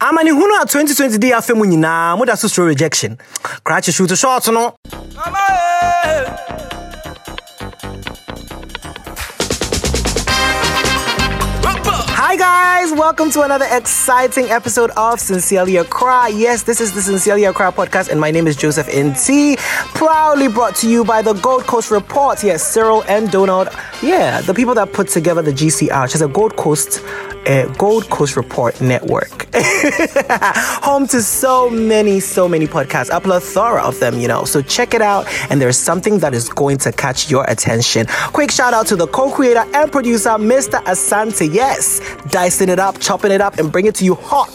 amanehunu a 2020 de afa mu nyinaa? Moda so soro rejection. Krakye shoot short no? Hi guys, welcome to another exciting episode of Sincerely Accra. Yes, this is the Sincerely Accra podcast, and my name is Joseph NT. Proudly brought to you by the Gold Coast Report. Yes, Cyril and Donald. Yeah, the people that put together the GCR, which is a Gold Coast uh, Gold Coast Report Network. Home to so many, so many podcasts, a plethora of them, you know. So check it out, and there's something that is going to catch your attention. Quick shout out to the co creator and producer, Mr. Asante. Yes, dicing it up, chopping it up, and bring it to you hot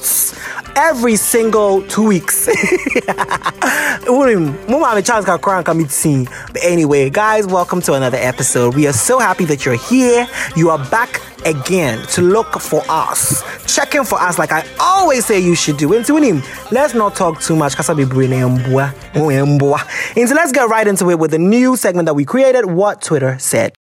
every single two weeks. But anyway, guys, welcome to another episode. We are so happy that you're here. You are back again to look for us, checking for us like I always say you should do. Let's not talk too much. Into let's get right into it with the new segment that we created. What Twitter said.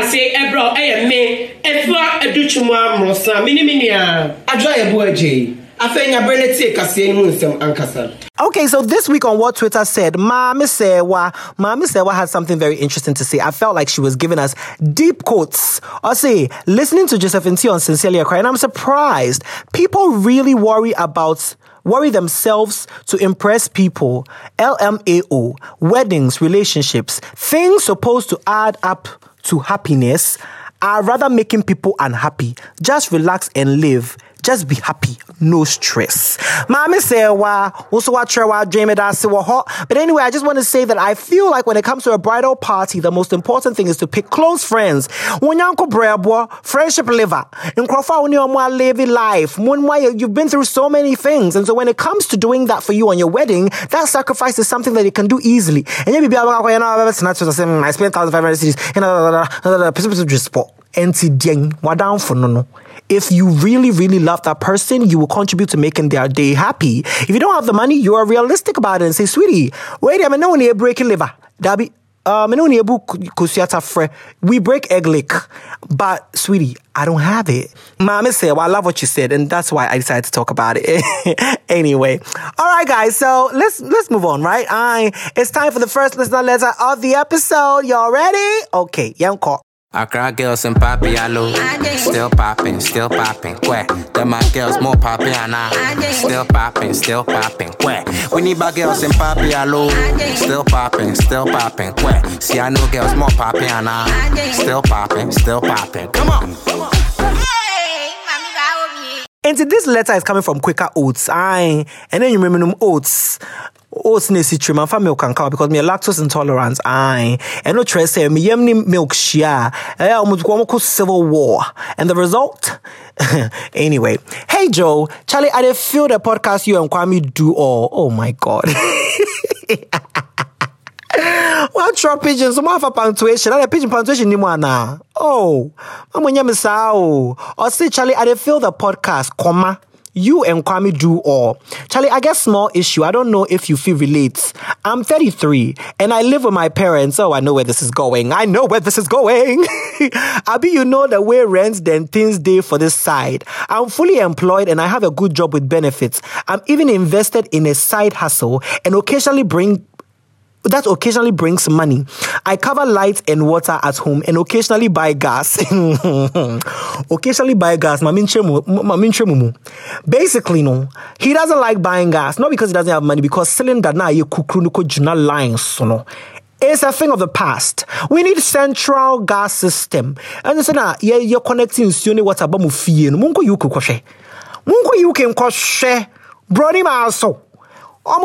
Yɛn a yɛde ɛbrɛ ɛyɛ me ɛfua adutwum amorosa mene me nua adwo a yɛbo agye afei nyabere no tie kaseɛ no mu nsɛm ankasa Okay, so this week on what Twitter said, Mami Sewa, Mami Sewa had something very interesting to say. I felt like she was giving us deep quotes. I say, listening to Josephine T on Sincerely Accra, and I'm surprised. People really worry about worry themselves to impress people. LMAO, weddings, relationships, things supposed to add up to happiness are rather making people unhappy. Just relax and live. Just be happy, no stress. Mami say wa also wa wa dream it But anyway, I just want to say that I feel like when it comes to a bridal party, the most important thing is to pick close friends. When yanko brabo, friendship liver. In you're living life, you've been through so many things. And so when it comes to doing that for you on your wedding, that sacrifice is something that you can do easily. And you be I spent thousand five hundred cedis. No no. If you really, really love that person, you will contribute to making their day happy. If you don't have the money, you are realistic about it and say, sweetie, wait a minute, no one breaking liver. Dabi, um, we break egg lick, but sweetie, I don't have it. Mommy said, well, I love what you said, and that's why I decided to talk about it. anyway, all right, guys. So let's let's move on, right? I it's time for the first listener letter of the episode. Y'all ready? Okay, young call. Accra girls in Papialo, still popping, still popping. Where? Them my girls more popping, still popping, still popping. Where? We need my girls in Papialo, still popping, still popping. Where? See I know girls more popping, still popping, still popping. Come on. And this letter is coming from Quaker Oats. Aye. And then you remember them oats oats na esi my family can count because me lactose intolerant aye. And no try say me yem ni milk share eh almost go civil war. And the result? Anyway. Hey joe. Charlie i did feel the podcast you and kwame do all. Oh my god. What drop pigeons? Some a punctuation. I pigeon punctuation ni mwana. Oh, I'm when you sao. Or say Charlie, I did feel the podcast, comma you and Kwame do all. Charlie, I guess small issue. I don't know if you feel relates. I'm 33 and I live with my parents. Oh, I know where this is going. I know where this is going. Abi, you know the way rents then things day for this side. I'm fully employed and I have a good job with benefits. I'm even invested in a side hustle and occasionally bring that occasionally brings money. I cover light and water at home and occasionally buy gas. occasionally buy gas. Basically, no. He doesn't like buying gas. Not because he doesn't have money, because ye kukrunuko juna lines, no. It's a thing of the past. We need central gas system. And so now, yeah, you're connecting Sione water fie. Munko yuku kwashe. Munko yuke kwashe. Brody maso almost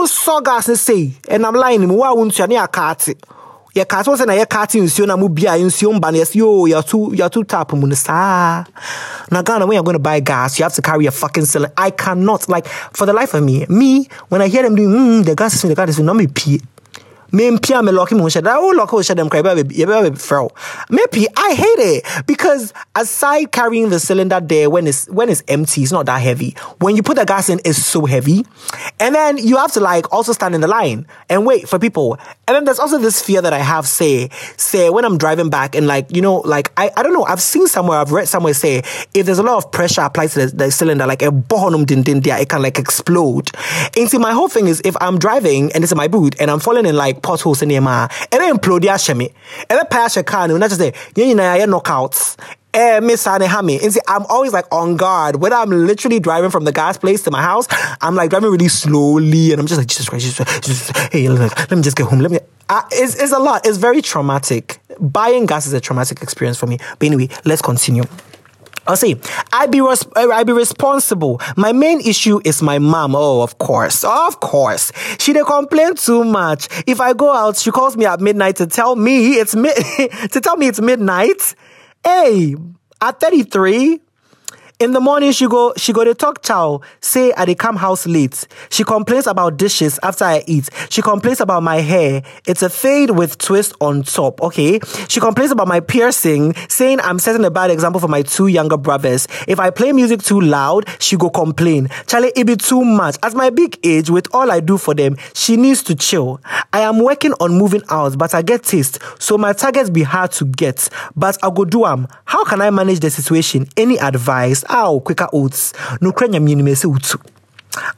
sɔ gas no sei ɛnam line no mu wo a wo ntua ne yɛakaate yɛkaate wo sɛ na yɛkaate nsuo na mu bia nsuo mba no yɛsɛ yo yɛto yɛto tap mu no saa. Na Ghana when you're going to buy gas you have to carry a fucking cylinder I cannot like for the life of me me when I hear them doing mm, the gas is the gas is not me pee me lucky mo share oh share them cry baby fro maybe i hate it because aside carrying the cylinder there when it's when it's empty it's not that heavy. When you put the gas in it's so heavy. And then you have to like also stand in the line and wait for people. And then there's also this fear that i have say say when i'm driving back and like you know like i, I don't know i've seen somewhere i've read somewhere say if there's a lot of pressure applied to the, the cylinder like a bohonum din din there it can like explode. And see my whole thing is if i'm driving and it's in my boot and i'm falling in like potholes the ma then implode shemi and then pass your car and not just say you know yeah knockouts eh, Miss. And see, I'm always like on guard. When I'm literally driving from the gas place to my house, I'm like driving really slowly and I'm just like, Jesus Christ, Jesus Christ, Jesus Christ. hey, let me just get home. Let me. Uh, it's, it's a lot. It's very traumatic. Buying gas is a traumatic experience for me. But anyway, let's continue. Oh, I'll say, I be res- uh, I be responsible. My main issue is my mom. Oh, of course, of course. She they complain too much. If I go out, she calls me at midnight to tell me it's mid to tell me it's midnight. Hey, at 33, in the morning, she go she go to talk chow, say I dey come house late. She complains about dishes after I eat. She complains about my hair. It's a fade with twist on top. Okay. She complains about my piercing, saying I'm setting a bad example for my two younger brothers. If I play music too loud, she go complain. Charlie, it be too much. At my big age, with all I do for them, she needs to chill. I am working on moving out, but I get taste, so my targets be hard to get. But I go do am. How can I manage the situation? Any advice? Ow, quicker oats. No cranya minimum utu.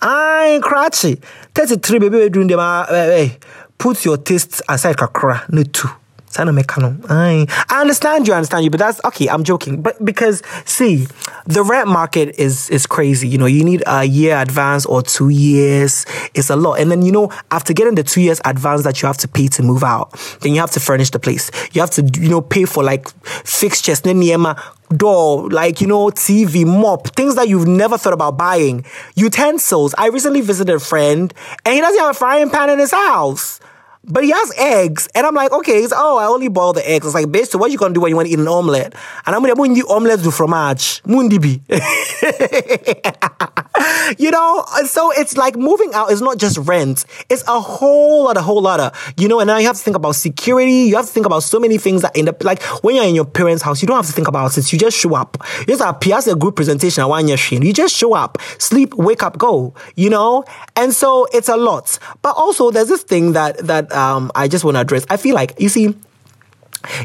Ay, cratchy. 33 baby doing them. Hey, eh, eh, eh. put your tastes aside kakra, no two. Sana mekano. I understand you, I understand you, but that's okay. I'm joking, but because see, the rent market is is crazy. You know, you need a year advance or two years. It's a lot, and then you know, after getting the two years advance that you have to pay to move out, then you have to furnish the place. You have to you know pay for like fixtures, niema door, like, you know, TV, mop, things that you've never thought about buying. Utensils. I recently visited a friend and he doesn't have a frying pan in his house. But he has eggs. And I'm like, okay, he's, oh, I only boil the eggs. It's like, bitch, so what you gonna do when you want to eat an omelette? And I'm gonna eat omelette du fromage. Mundibi. you know, so it's like moving out is not just rent. It's a whole lot, a whole lot of, you know, and now you have to think about security. You have to think about so many things that end up, like when you're in your parents' house, you don't have to think about it. You just show up. You just appear as a group presentation at one year You just show up, sleep, wake up, go, you know? And so it's a lot. But also there's this thing that, that, um, I just want to address. I feel like, you see,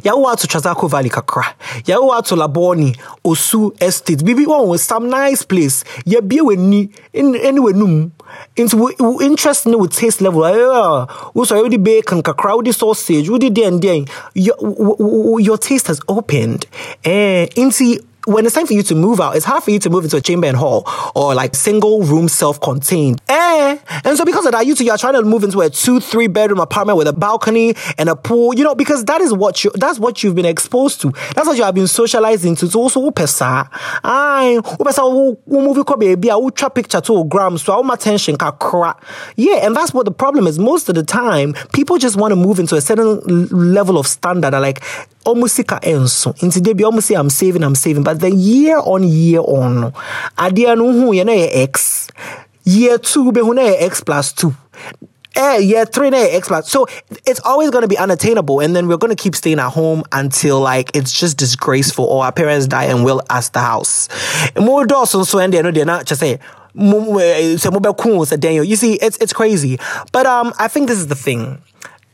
yàwó ato Trasacco Valley kakra yàwó ato Labone Osu Estate bibi wọn wọ some nice place. Yẹbie wọ ni ẹni wọ num interest ne wo taste level. Ɛyɛ wo sọ bacon kakra wodi sausage wodi den den your your taste has opened. Ɛɛ nti when it's time for you to move out, it's hard for you to move into a chamber and hall or like single room self-contained. Eh. And so because of that, you two, you're trying to move into a two, three bedroom apartment with a balcony and a pool, you know, because that is what you, that's what you've been exposed to. That's what you have been socialized into. So also, pesa. Aye. Pesa, movie ko baby, I will picture to gram. So all my attention ka cra. Yeah. And that's what the problem is. Most of the time, people just want to move into a certain level of standard. Like, almost sika enso nti almost i'm saving i'm saving. But then year on year on adeɛ no hu yɛ na yɛ x. Year two bɛhu na yɛ x plus two. Eh, year three na X plus. So it's always going to be unattainable, and then we're going to keep staying at home until like it's just disgraceful, or our parents die and we'll ask the house. More doors so and they're not just say you see it's it's crazy. But um i think this is the thing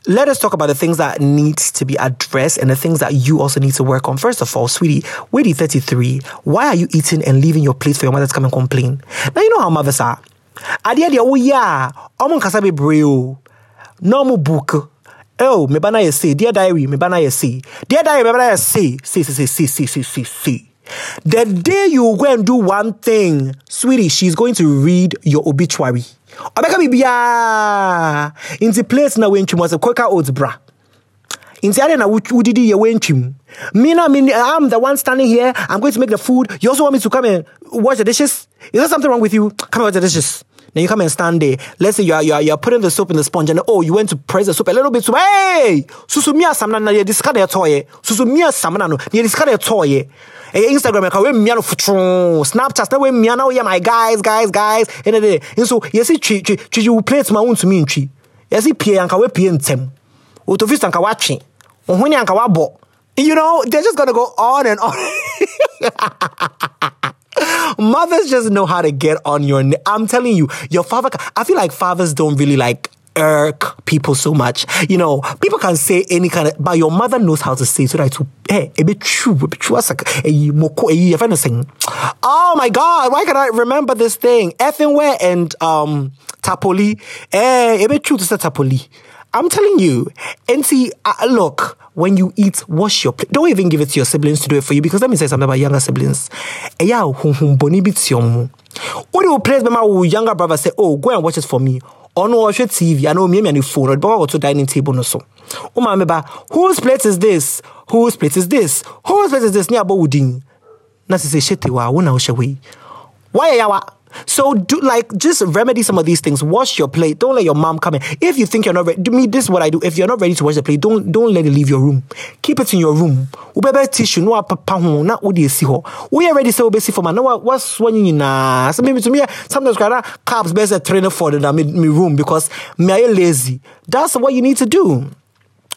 let us talk about the things that need to be addressed and the things that you also need to work on. First of all, sweetie, weighty 33, why are you eating and leaving your plate for your mother to come and complain? Now, you know how mothers are. Adia dia wo oh, ya, omo kasa. No mo book. Eh, oh, me bana ye say, dear diary, me bana ye say. Dear diary, me bana ye See, see, see, see, see, see, see, see. The day you go and do one thing, sweetie, she's going to read your obituary ɔbɛka biribiaa nti plate na wentwim ɔsɛ quaker oats bra nti ade na wodidi yɛ wentwim me na me i'm the one standing here. I'm going to make the food. You also want me to come and wash the dishes? Is there something wrong with you? Come and wash the dishes. Then you come and stand there. Let's say you are, you are, you are putting the soap in the sponge and oh, you went to press the soap a little bit. So, hey, susumia samna na ye discard your toy. Susumia samna no, ye discard your toy ɛyɛ instagram eh, ɛka wɛ mmia no fotoo snapchat na wɛ mmia na woyɛ my guys guys guys eh, ɛnɛ de nso yɛsi twi twi twi wo plate ma wontumi ntwi yɛsi pie anka wɛ pie ntɛm Utofis anka watching. Ohuni anka wabo. You know, they're just gonna go on and on. Mothers just know how to get on your. Ne- I'm telling you, your father. I feel like fathers don't really like irk people so much. You know, people can say any kind of, but your mother knows how to say so that to hey, a bit true, a bit true. Oh my God, why can I remember this thing? Effingware and um Tapoli. Eh, a bit true to say Tapoli. I'm telling you. And see, uh, look, when you eat, wash your plate. Don't even give it to your siblings to do it for you because let me say something about younger siblings. Yeah, hum hum boni bit What do you place my younger brother say, oh, go and watch it for me? Ɔno ɔhwɛ tv ana omiamia ne phone ɔde bɛkɔ akɔto dining table no so wo maame ba whose plate is this? Whose plate is this? Whose plate is this? Ne abɔ wo din na sɛ sɛ hyɛ tewa wo na wohyɛ wei wayɛ yawa so do like just remedy some of these things. Wash your plate. Don't let your mom come in. If you think you're not ready, do me this is what I do. If you're not ready to wash the plate, don't don't let it leave your room. Keep it in your room. Ubebe tissue no papa ho na wo de. We are ready so be see for man. No what's one you na. So maybe to me sometimes kind carbs best trainer for the me, me room because me I lazy. That's what you need to do.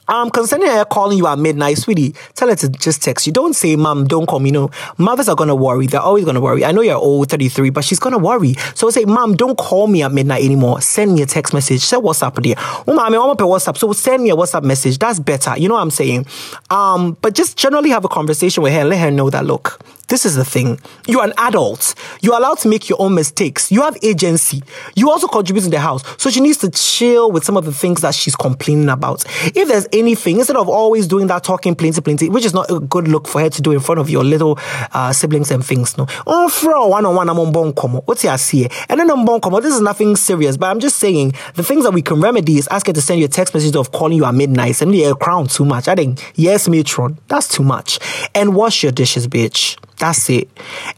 Um, concerning her calling you at midnight, sweetie, tell her to just text you. Don't say, Mom, don't call me. No, mothers are gonna worry. They're always gonna worry. I know you're old, 33, but she's gonna worry. So say, Mom, don't call me at midnight anymore. Send me a text message. Say WhatsApp there. Oh, mommy, I'm up WhatsApp. So send me a WhatsApp message. That's better. You know what I'm saying? Um, but just generally have a conversation with her and let her know that look, this is the thing. You're an adult. You're allowed to make your own mistakes. You have agency. You also contribute in the house. So she needs to chill with some of the things that she's complaining about. If there's anything, instead of always doing that talking plenty, plenty, which is not a good look for her to do in front of your little uh, siblings and things, no. On for one on one, I'm on bon como. What's your see? And then on bon como, this is nothing serious, but I'm just saying the things that we can remedy is ask her to send you a text message of calling you at midnight, send you a crown too much. I think, yes, matron, that's too much. And wash your dishes, bitch. That's it.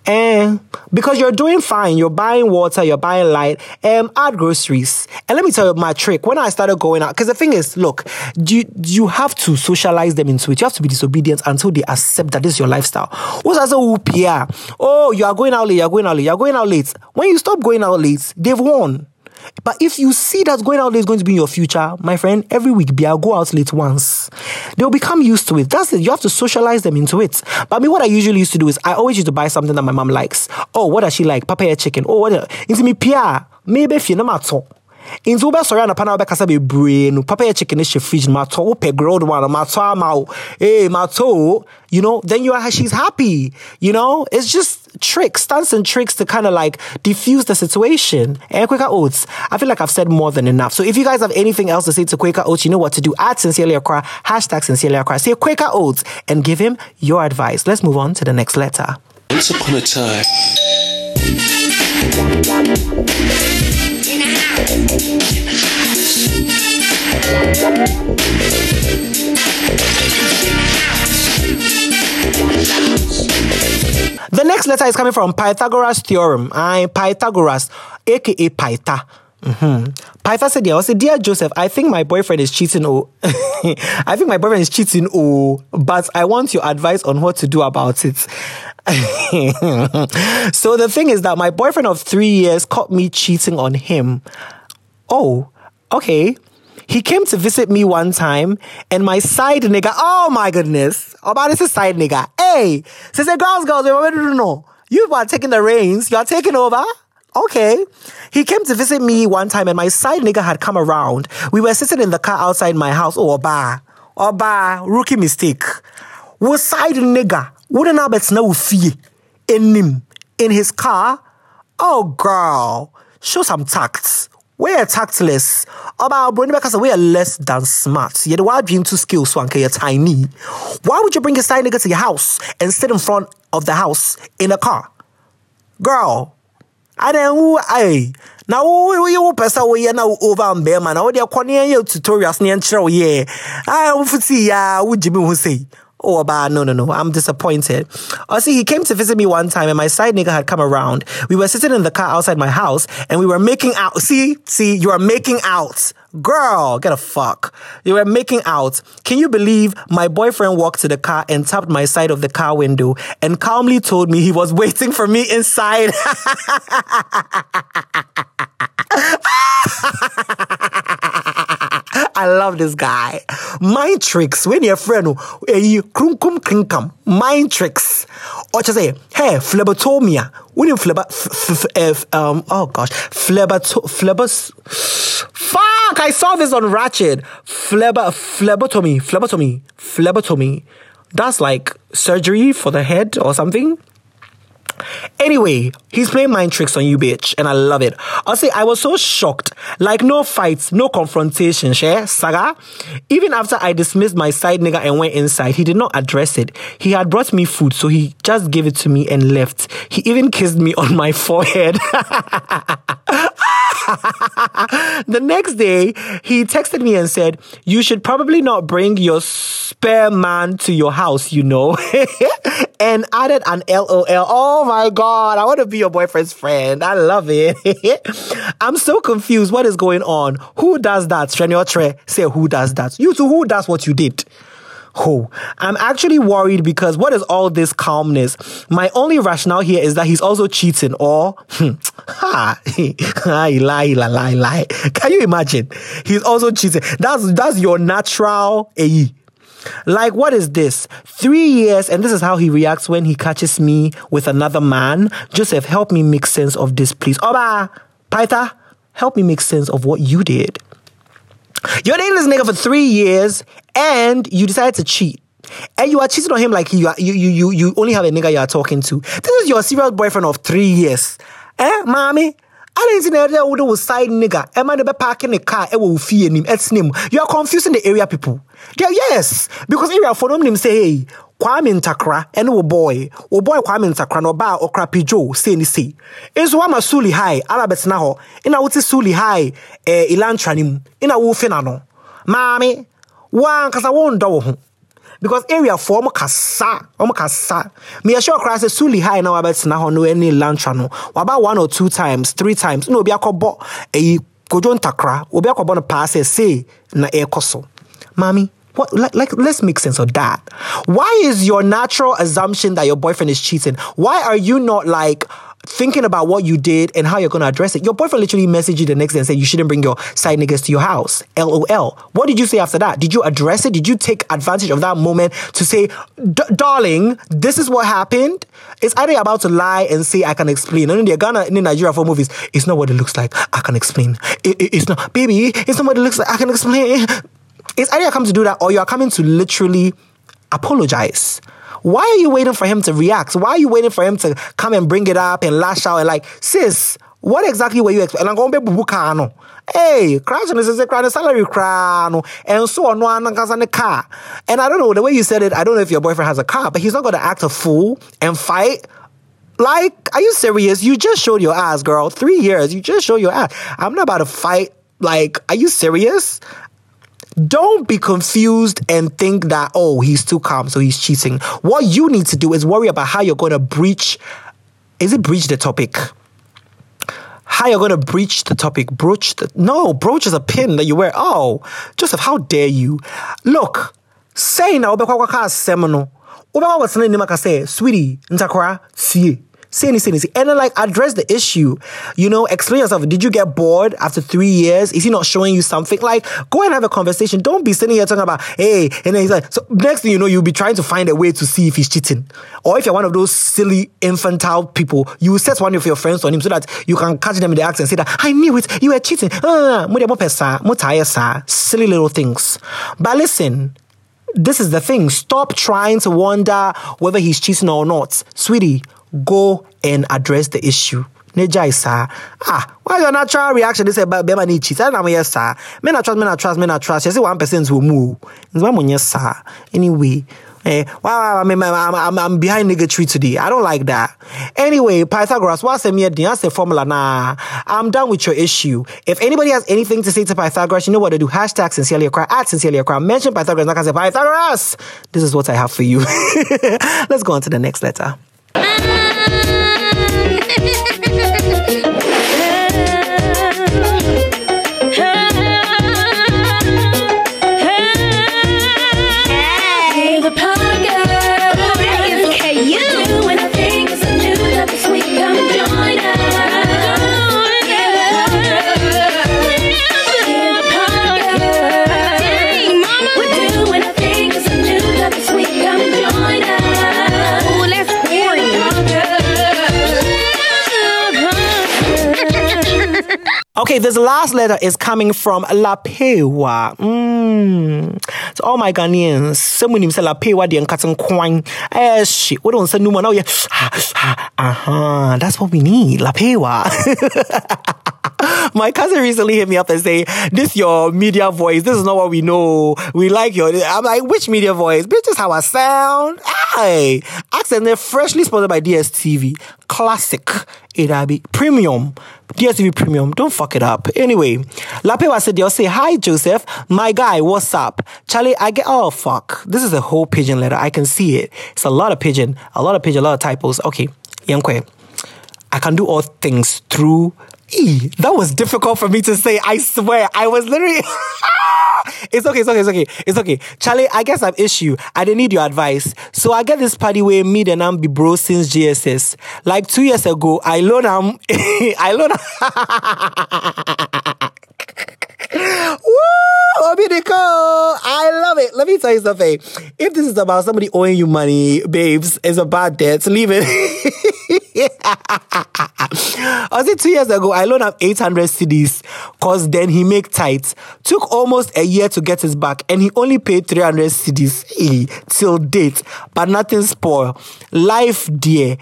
And because you're doing fine, you're buying water, you're buying light, um, add groceries. And let me tell you my trick. When I started going out, because the thing is, look, you, you have to socialize them into it. You have to be disobedient until they accept that this is your lifestyle. What's as a Oh, you are going out late, you're going out late, you're going out late. When you stop going out late, they've won. But if you see that going out late is going to be in your future, my friend, every week, be I go out late once. They'll become used to it. That's it. You have to socialize them into it. But I mean, what I usually used to do is I always used to buy something that my mom likes. Oh, what does she like? Papaya chicken. Oh, what? Into me, pia. Maybe if you're not nti wobɛsɔre anapa na wobɛkasa bebree no papa yɛ chicken hyɛ fridge no matɔ wopɛ grilled one matɔ ama wo ee matɔ you know then you are she's happy you know it's just tricks stunts and tricks to kind of like diffuse the situation. And Quaker Oats I feel like I've said more than enough. So if you guys have anything else to say to Quaker Oats you know what to do. Add sincerely Accra hashtag sincerely Accra say Quaker Oats and give him your advice. Let's move on to the next letter. Once upon a time the next letter is coming from Pythagoras theorem. I Pythagoras, aka Pytha. Mm-hmm. Pytha said, "Yeah, I said, dear Joseph, I think my boyfriend is cheating. Oh, I think my boyfriend is cheating. Oh, but I want your advice on what to do about it." so the thing is that my boyfriend of three years caught me cheating on him. Oh, okay. He came to visit me one time, and my side nigga, oh my goodness, oh, about this is side nigga. Hey, says the girls, girls, don't know. You are taking the reins, you are taking over. Okay. He came to visit me one time, and my side nigga had come around. We were sitting in the car outside my house. Oh, Oba, Oba, oh, rookie mistake. Was side nigga, wouldn't I bet no fee in him, in his car? Oh, girl, show some tact. We're tactless. About Brony because we are less than smart. Yet why being too skills so you're tiny? Why would you bring a side nigga to your house and sit in front of the house in a car? Girl, I don't who I now who you person we now over and bear man. Now they are calling you tutorials near show yeah. I will see ya would Jimmy say. Oh, but no, no, no. I'm disappointed. Oh, see, he came to visit me one time and my side nigga had come around. We were sitting in the car outside my house and we were making out. See, see, you are making out. Girl, get a fuck. You were making out. Can you believe my boyfriend walked to the car and tapped my side of the car window and calmly told me he was waiting for me inside? I love this guy. Mind tricks. When your friend, a krum kum krinkam. Mind tricks. Or just say, hey, phlebotomia. When you phlebo, f- f- f- um, oh gosh, phleboto, phlebos. Fuck! I saw this on Ratchet. Phlebo, phlebotomy, phlebotomy, phlebotomy. That's like surgery for the head or something. Anyway, he's playing mind tricks on you, bitch, and I love it. I'll say I was so shocked. Like no fights, no confrontation, share saga. Even after I dismissed my side nigga and went inside, he did not address it. He had brought me food, so he just gave it to me and left. He even kissed me on my forehead. the next day, he texted me and said, You should probably not bring your spare man to your house, you know, and added an LOL. Oh my God, I want to be your boyfriend's friend. I love it. I'm so confused. What is going on? Who does that? Treniotre say, Who does that? You two, who does what you did? Oh, I'm actually worried because what is all this calmness? My only rationale here is that he's also cheating or, hmm, ha, lie, lie, lie, lie. Can you imagine? He's also cheating. That's, that's your natural AE. Like, what is this? Three years, and this is how he reacts when he catches me with another man. Joseph, help me make sense of this, please. Oba, Paita, help me make sense of what you did. You're dating this nigga for three years and you decided to cheat. And you are cheating on him like you, are, you, you, you, only have a nigga you are talking to. This is your serious boyfriend of three years. Eh, mommy? I didn't see that with side nigga. Am I never parking the car? It will fear him. It's name. You are confusing the area people. Yeah, yes. Because area for them say, hey, Kwame Ntakra and wo boy, wo boy Kwame Ntakra no ba okra pijo say ni say. Enso wa masuli high, ala betena ho. Ina wote suli high eh ilantra nim. Ina wo fe na no. Maame, wa nkasa wo ndo wo ho. Because area for omo kasa, omo kasa. Me assure cry say suli high na wa betena ho no any lantra no. Ba one or two times, three times. No obi akọbọ eh kojo ntakra, obi akọbọ no pass say na e koso. Mommy, what, like, like, let's make sense of that. Why is your natural assumption that your boyfriend is cheating? Why are you not like thinking about what you did and how you're going to address it? Your boyfriend literally messaged you the next day and said you shouldn't bring your side niggas to your house. LOL. What did you say after that? Did you address it? Did you take advantage of that moment to say, darling, this is what happened? Is either about to lie and say, I can explain. And in the Ghana, in Nigeria for movies, it's not what it looks like. I can explain. It, it, it's not, baby, it's not what it looks like. I can explain. It's either you come to do that or you are coming to literally apologize. Why are you waiting for him to react? Why are you waiting for him to come and bring it up and lash out and like, sis, what exactly were you expecting? I'm going to be bubu Hey, crash and this crying salary crown and so on one the car. And I don't know the way you said it. I don't know if your boyfriend has a car, but he's not going to act a fool and fight. Like, are you serious? You just showed your ass, girl. Three years, you just showed your ass. I'm not about to fight. Like, are you serious? Don't be confused and think that, oh, he's too calm, so he's cheating. What you need to do is worry about how you're going to breach. Is it breach the topic? How you're going to breach the topic? Broach the. No, broach is a pin that you wear. Oh, Joseph, how dare you? Look, say now, seminal. Ubewa was saying, say, sweetie, ntakora, see say anything, say and then like address the issue. You know, explain yourself. Did you get bored after three years? Is he not showing you something? Like, go and have a conversation. Don't be sitting here talking about, hey, and then he's like, so next thing you know, you'll be trying to find a way to see if he's cheating. Or if you're one of those silly infantile people, you will set one of your friends on him so that you can catch them in the act and say that, I knew it, you were cheating. Ah, silly little things. But listen, this is the thing. Stop trying to wonder whether he's cheating or not. Sweetie, go and address the issue. Neja is Ah, why your natural reaction is about Bema ni cheat? I don't know yes, sir. Men not trust, men not trust, men not trust. You see one person will move. It's one yes, sir. Anyway. Eh, wow, I'm, I'm, I'm, I'm behind negatory today. I don't like that. Anyway, Pythagoras, what's the mere That's the formula. Nah, I'm done with your issue. If anybody has anything to say to Pythagoras, you know what to do. Hashtag sincerely cry at sincerely cry. Mention Pythagoras. Like I said, Pythagoras, this is what I have for you. Let's go on to the next letter fun. Okay, this last letter is coming from Lapewa. Mm. To all my Ghanaians, someone him say Lapewa the cutting coin. Eh, shit. We don't say no now. Yeah. Uh-huh. That's what we need. Lapewa. My cousin recently hit me up and say, "This your media voice. This is not what we know. We like your." I'm like, "Which media voice? Bitch, is how I sound." Hey, accent. They're freshly sponsored by DSTV. Classic. It'll uh, be premium. DSTV premium. Don't fuck it up. Anyway, Lapewa said, "They'll say hi, Joseph. My guy, what's up, Charlie? I get. Oh fuck. This is a whole pidgin letter. I can see it. It's a lot of pidgin. A lot of pidgin. A lot of typos. Okay, Yankwe. I can do all things through E. That was difficult for me to say. I swear. I was literally. it's okay, it's okay, it's okay. It's okay. Charlie, I guess I've issue. I didn't need your advice. So I get this party where me and I'm be bro since GSS. Like two years ago, I loan am I loan Woo! I love it. Let me tell you something. If this is about somebody owing you money, babes, it's a bad debt. Leave it. I was it two years ago, I loaned him 800 cedis because then he make tight. Took almost a year to get his back and he only paid 300 cedis hey, eh, till date. But nothing spoil. Life dear.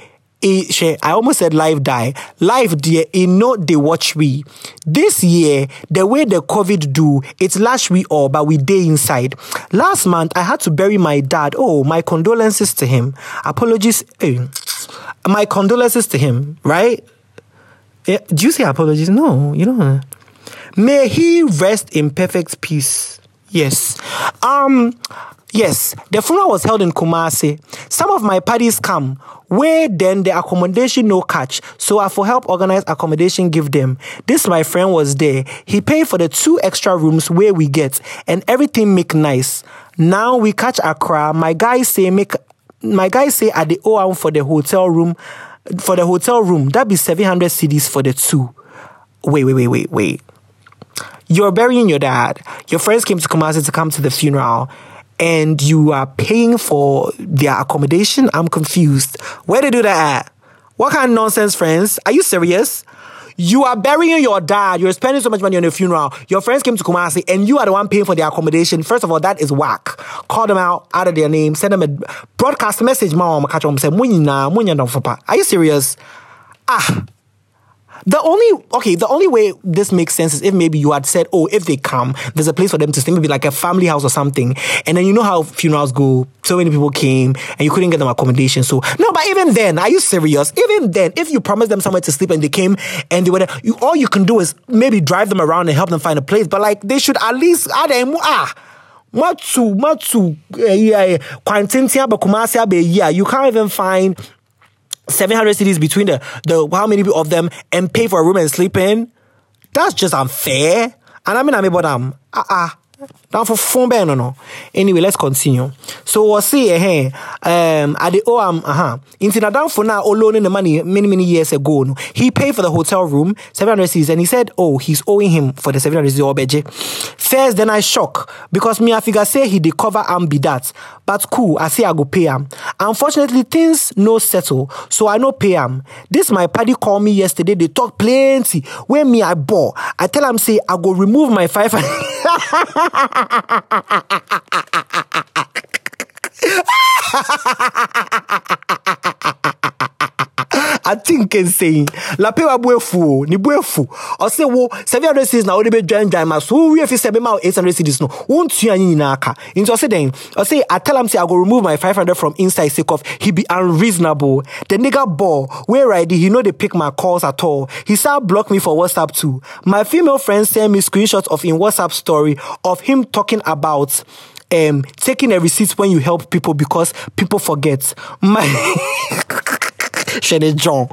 Eh, I almost said life die. Life dear, eh, it know they watch we. This year, the way the COVID do, it's lash we all, but we day inside. Last month, I had to bury my dad. Oh, my condolences to him. Apologies. Eh, my condolences to him, right? Yeah, do you say apologies? No, you don't. May he rest in perfect peace. Yes. Um, yes, the funeral was held in Kumasi. Some of my parties come where then the accommodation no catch. So I for help organize accommodation give them. This my friend was there. He paid for the two extra rooms where we get and everything make nice. Now we catch Accra. My guys say make my guys say at the OM for the hotel room for the hotel room, that be 700 cedis for the two. Wait, wait, wait, wait, wait. You're burying your dad. Your friends came to Kumasi to come to the funeral and you are paying for their accommodation. I'm confused. Where they do that at? What kind of nonsense, friends? Are you serious? You are burying your dad. You're spending so much money on your funeral. Your friends came to Kumasi and you are the one paying for the accommodation. First of all, that is whack. Call them out, out of their name, send them a broadcast message. Mom, say, Are you serious? Ah, the only okay, the only way this makes sense is if maybe you had said, "Oh, if they come, there's a place for them to stay, maybe like a family house or something." And then you know how funerals go. So many people came, and you couldn't get them accommodation. So no, but even then, are you serious? Even then, if you promised them somewhere to sleep and they came and they were, there, you all you can do is maybe drive them around and help them find a place. But like they should at least add them ah. Matu, matu, kwantintia bakumasi abe yeah. You can't even find 700 cedis between the, the how many of them and pay for a room and sleep in? That's just unfair. And I mean, I'm about them. Ah, ah. Down for phone ban no no. Anyway, let's continue. So we'll see eh um at the oh um uh-huh. Na down for now loaning the money many many years ago. No. He paid for the hotel room, 700 cedis, and he said, Oh, he's owing him for the 700 cedis obeje. First, then I shock because me I figure say he dey cover am be that. But cool, I say I go pay him. Unfortunately, things no settle, so I no pay him. This my party call me yesterday. They talk plenty. When me I bore, I tell him say I go remove my five. I think insane. La pe wa buefu, ni buefu. O se wo 700 cedis na wo de be dwan dwan ma so we fi se be ma 800 cedis no. Won tua nyi na aka. Into say then, I say I tell him say I go remove my 500 from inside sake of he be unreasonable. The nigga ball where I did he know they pick my calls at all. He start block me for WhatsApp too. My female friend send me screenshots of in WhatsApp story of him talking about um, taking a receipt when you help people because people forget. My Shede John.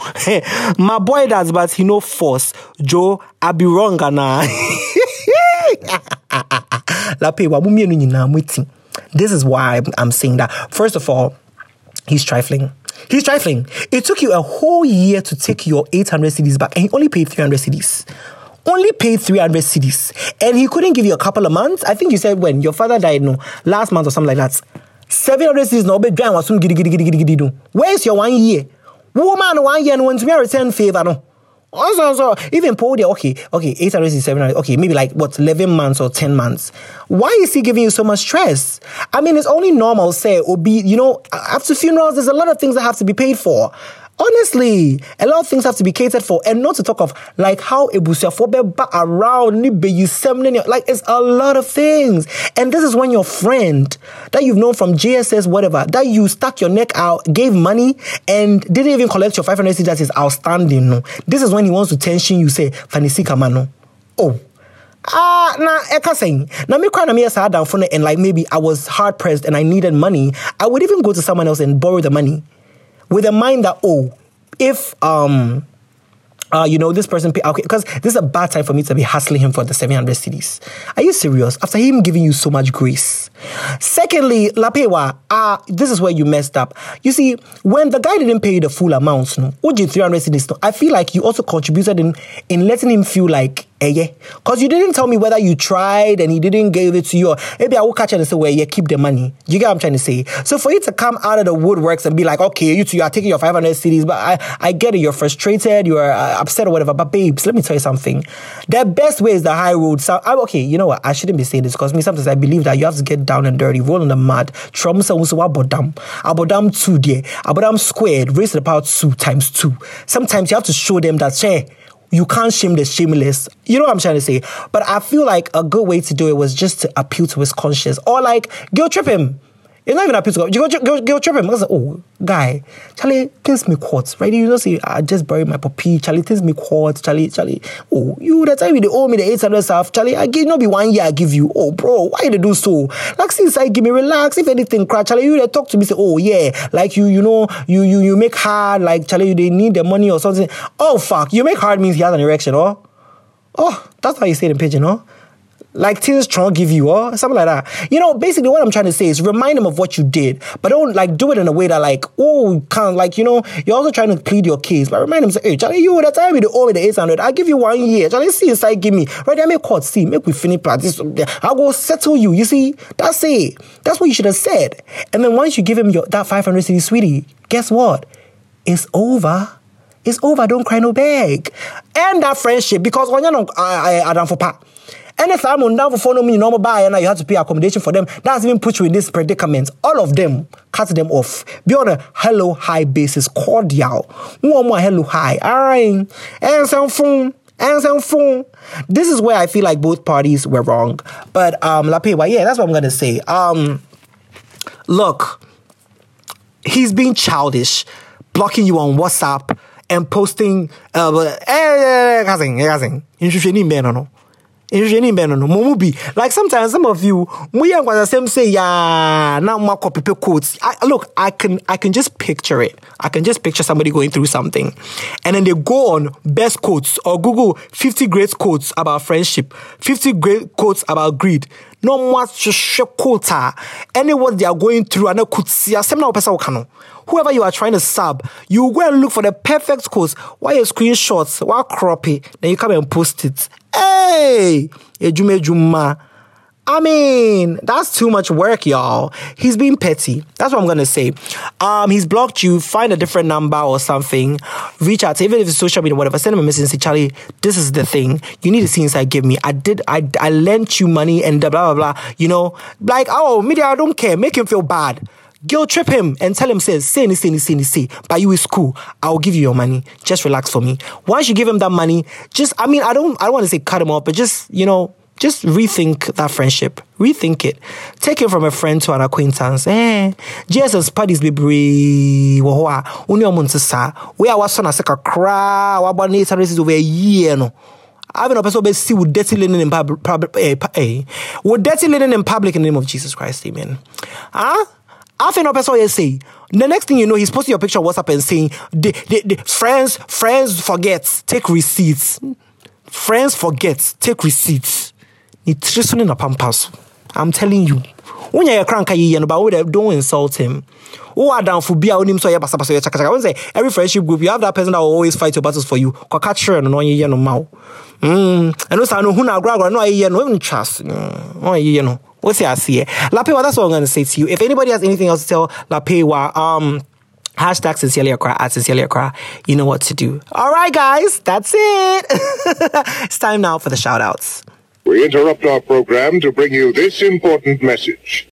My boy does, but he no force. Joe, I be wrong, na. This is why I'm saying that. First of all, he's trifling. He's trifling. It took you a whole year to take your 800 cedis back, and he only paid 300 cedis only paid 300 cedis and he couldn't give you a couple of months. I think you said when your father died, no, last month or something like that. 700 cedis no gidi gidi gidi do. Where's your one year? Woman one year want me return favor no. Oh, also, so even Paul, there, okay, okay, 800 700, okay, maybe like what, 11 months or 10 months. Why is he giving you so much stress? I mean, it's only normal, say, or be, you know, after funerals, there's a lot of things that have to be paid for. Honestly, a lot of things have to be catered for, and not to talk of like how ebusiafo back around like it's a lot of things. And this is when your friend that you've known from JSS, whatever, that you stuck your neck out, gave money, and didn't even collect your 500 cedis that is outstanding. No, this is when he wants to tension you. Say, Fanisi Kamano. Oh, Ah, na eka saying. Now me cry na me sat down for and like maybe I was hard pressed and I needed money. I would even go to someone else and borrow the money with a mind that oh, if um uh, you know, this person pay okay, because this is a bad time for me to be hustling him for the 700 cedis. Are you serious? After him giving you so much grace. Secondly, Lapewa, uh, this is where you messed up. You see, when the guy didn't pay you the full amount, no, 300 cedis, no, I feel like you also contributed in, in letting him feel like Eh, yeah. Because you didn't tell me whether you tried and he didn't give it to you. Or maybe I will catch it and say, well, yeah, keep the money. You get what I'm trying to say? So for you to come out of the woodworks and be like, okay, you two, you are taking your 500 cedis, but I, I get it. You're frustrated. You're uh, upset or whatever. But babes, let me tell you something. The best way is the high road. So, I, okay, you know what? I shouldn't be saying this because me sometimes I believe that you have to get down and dirty, roll in the mud. Trauma so abodam. Abodam two there. Abodam squared, raise the power two times two. Sometimes you have to show them that, hey, you can't shame the shameless. You know what I'm trying to say? But I feel like a good way to do it was just to appeal to his conscience or like guilt trip him. It's not even appeal to God. You go, go, go trip him. Like, oh, guy, Charlie, things me quartz, right? You know, say, I just buried my puppy. Charlie, things me quartz. Charlie, Charlie, oh, you, that time you owe me the 800 stuff. Charlie, I give, not be one year I give you. Oh, bro, why you do so? Like, since I give me relax, if anything crack, Charlie, you they talk to me, say, oh, yeah, like you, you know, you, you, you make hard, like, Charlie, you, they need the money or something. Oh, fuck, you make hard means he has an erection, oh? Oh, that's how you say it in pidgin, oh? Like things trying to give you or something like that. You know, basically what I'm trying to say is remind them of what you did, but don't like do it in a way that like, oh, of like, you know, you're also trying to plead your case, but remind them, say, hey, Charlie, you that time you owe me the 800, I'll give you one year. Charlie, see inside, give me. Right, I make court, see, make we finish practice. I'll go settle you. You see, that's it. That's what you should have said. And then once you give him your, that 500 cedi, sweetie, guess what? It's over. It's over. Don't cry no beg. End that friendship because when you're not, I, I, I, for part. On down for no mean normal buy and you have to pay accommodation for them, that's even put you in this predicament. All of them, cut them off. Be on a hello high basis, cordial. One more hello high. Alright. And some phone. And some phone. This is where I feel like both parties were wrong. But um Lapewa, yeah, that's what I'm gonna say. Um look, he's being childish, blocking you on WhatsApp and posting uh eh, eh, eh, bɛn no no bi like sometimes some of you mo yɛ nkwasasɛm say ya na mo akɔ pepe quotes I, look I can I can just picture it I can just picture somebody going through something and then they go on best quotes or Google 50 great quotes about friendship 50 great quotes about greed no more quote any what they are going through and could see wɔpɛ sɛ woka no whoever you are trying to sub, you go and look for the perfect quotes. Why your screenshots? Why crop it? Then you come and post it. Hey, Ejume Juma. I mean, that's too much work, y'all. He's being petty. That's what I'm gonna say. Um, he's blocked you. Find a different number or something. Reach out, even if it's social media, whatever. Send him a message and say, Charlie, this is the thing. You need to see inside. Give me. I did. I I lent you money and blah blah blah. You know, like oh, media. I don't care. Make him feel bad. Guilt trip him and tell him, say, say, say, say, say, but you is cool. I'll give you your money. Just relax for me. Once you give him that money, just, I mean, I don't, I don't want to say cut him off, but just, you know, just rethink that friendship. Rethink it. Take it from a friend to an acquaintance. Eh, Jesus parties be brave. Only a sa. We are son a seka cry. What about nature is over a year no. Having a person see with dirty linen in public, eh, eh, with dirty linen in public in the name of Jesus Christ, amen. Huh? Na ɔpɛ sɛ ɔyɛ the next thing you know he's posting your picture on whatsapp and saying the, the, the friends friends forget take receipts. Friends forget take receipts. Ne tiri so ne na pampa i'm telling you. Wonya yɛ kranka yiyɛ no but don't insult him. Who adamfo bi a wonim sɛ ɔyɛ basabasa ɔyɛ chakachaka wohu sɛ every friendship group you have that person that will always fight your battles for you. Kyerɛ no na ɔnyeyɛ no ma wo ɛno saa no hu mm, no agoragora na ɔyeyɛ no ɔntwa so ɔnyeyɛ no What's your see? Lapewa, that's what I'm gonna say to you. If anybody has anything else to tell Lapewa, um Hashtag Sincerely Accra at Sincerely Accra. You know what to do. All right, guys, that's it. it's time now for the shout outs. We interrupt our program to bring you this important message.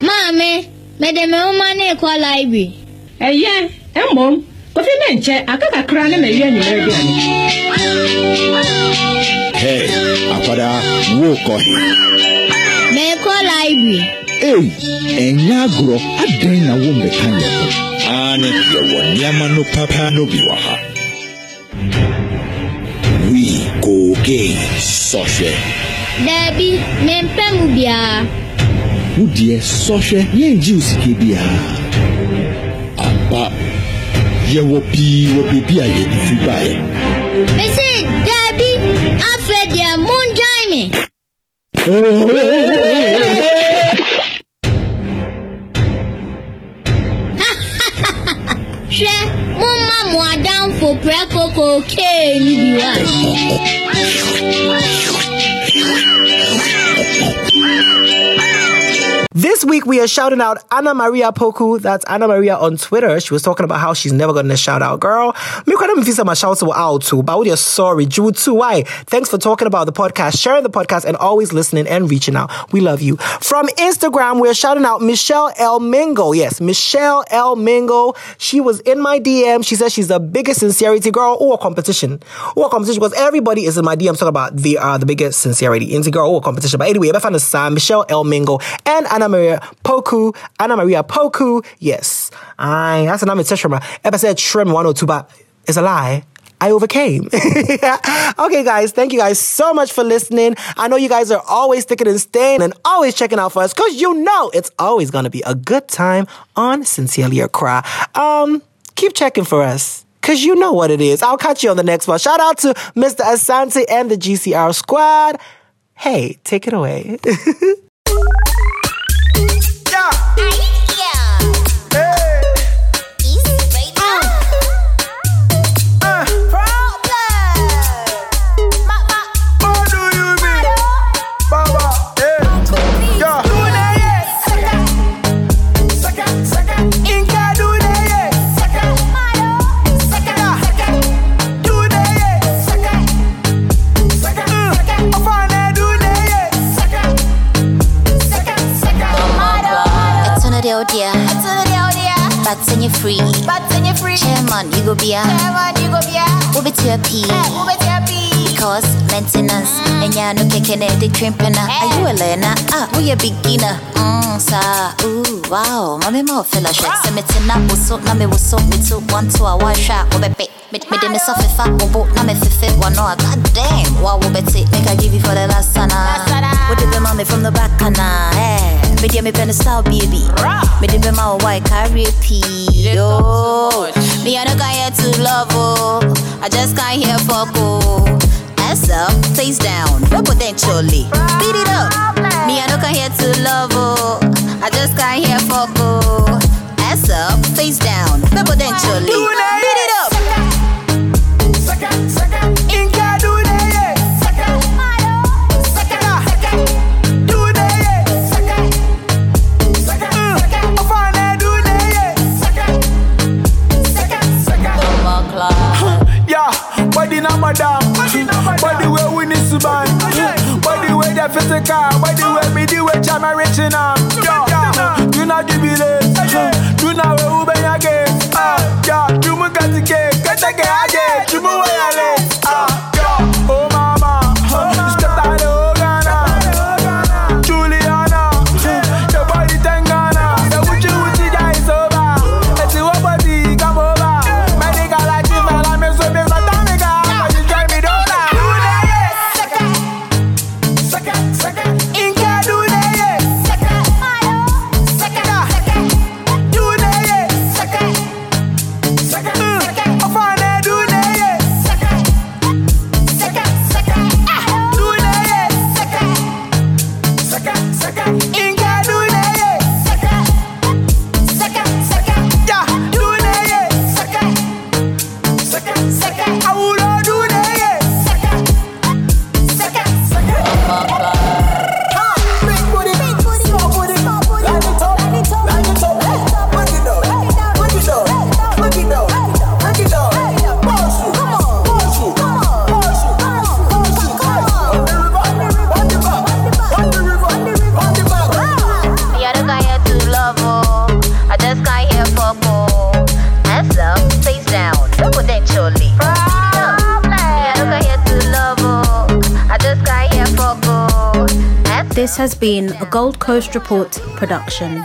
Mommy, me de me uma ne kwa library. ɛyɛ mmom kofi ne nkyɛ aka kakra ne mawia nyinaa aduane Hey, akwadaa wokɔ he? Me kwa library. Ei, ɛnyɛ agorɔ adɛn na wommɛka yɛ ho? Ane yɛwɔ nneɛma no papa no bi wɔ ha. We go game sɔhwɛ. Dabi, me mpɛ mu biara. Wo deɛ sɔhwɛ yɛngye wo sika biara. Aba, yɛwɔ pii wɔ baabi a yɛde fi baeɛ. Me se dabi, afɛ deɛ mongyae me. Hwɛ, momma mo adamfo prɛko kookee ni bi wa. This week we are shouting out Anna Maria Poku. That's Anna Maria on Twitter. She was talking about how she's never gotten a shout out. Girl, me even my shouts were out too. But we're sorry. Drew too. Why? Thanks for talking about the podcast, sharing the podcast, and always listening and reaching out. We love you. From Instagram, we're shouting out Michelle El Mingo. Yes, Michelle El Mingo. She was in my DM. She says she's the biggest sincerity girl or competition. Or competition because everybody is in my DM talking about the uh, the biggest sincerity. Into girl or competition. But anyway, I found the Sam, Michelle El Mingo, and Anna Maria Poku. Anna Maria Poku. Yes. I that's an name from her. Ever said Trim 102, but it's a lie. I overcame. okay, guys, thank you guys so much for listening. I know you guys are always sticking and staying and always checking out for us because you know it's always going to be a good time on Sincerely Accra. Um, keep checking for us. Cause you know what it is. I'll catch you on the next one. Shout out to Mr. Asante and the GCR squad. Hey, take it away. Chairman, you go. We'll be to. Because maintenance. And ya no kicking it, the crimping. Are you a learner? Ah, we a beginner. Mmm, sa. Ooh, wow. Mommy, more fella shit. Send me to na was so, me was so, me too. One to a one oh, shot, or be me de me suffer fat, wo na me fit one no. God damn, wow, wo bet Make I give you for the last sana. What did the mommy from the back, na? Hey. Eh. Me dear me pen style baby. Me de be my white carry P. I just got here for oh. Ass up, face down, potentially. Beat it up. Me I don't got here to love oh. I just got here for oh. Ass up, face down, potentially. Been a Gold Coast Report production.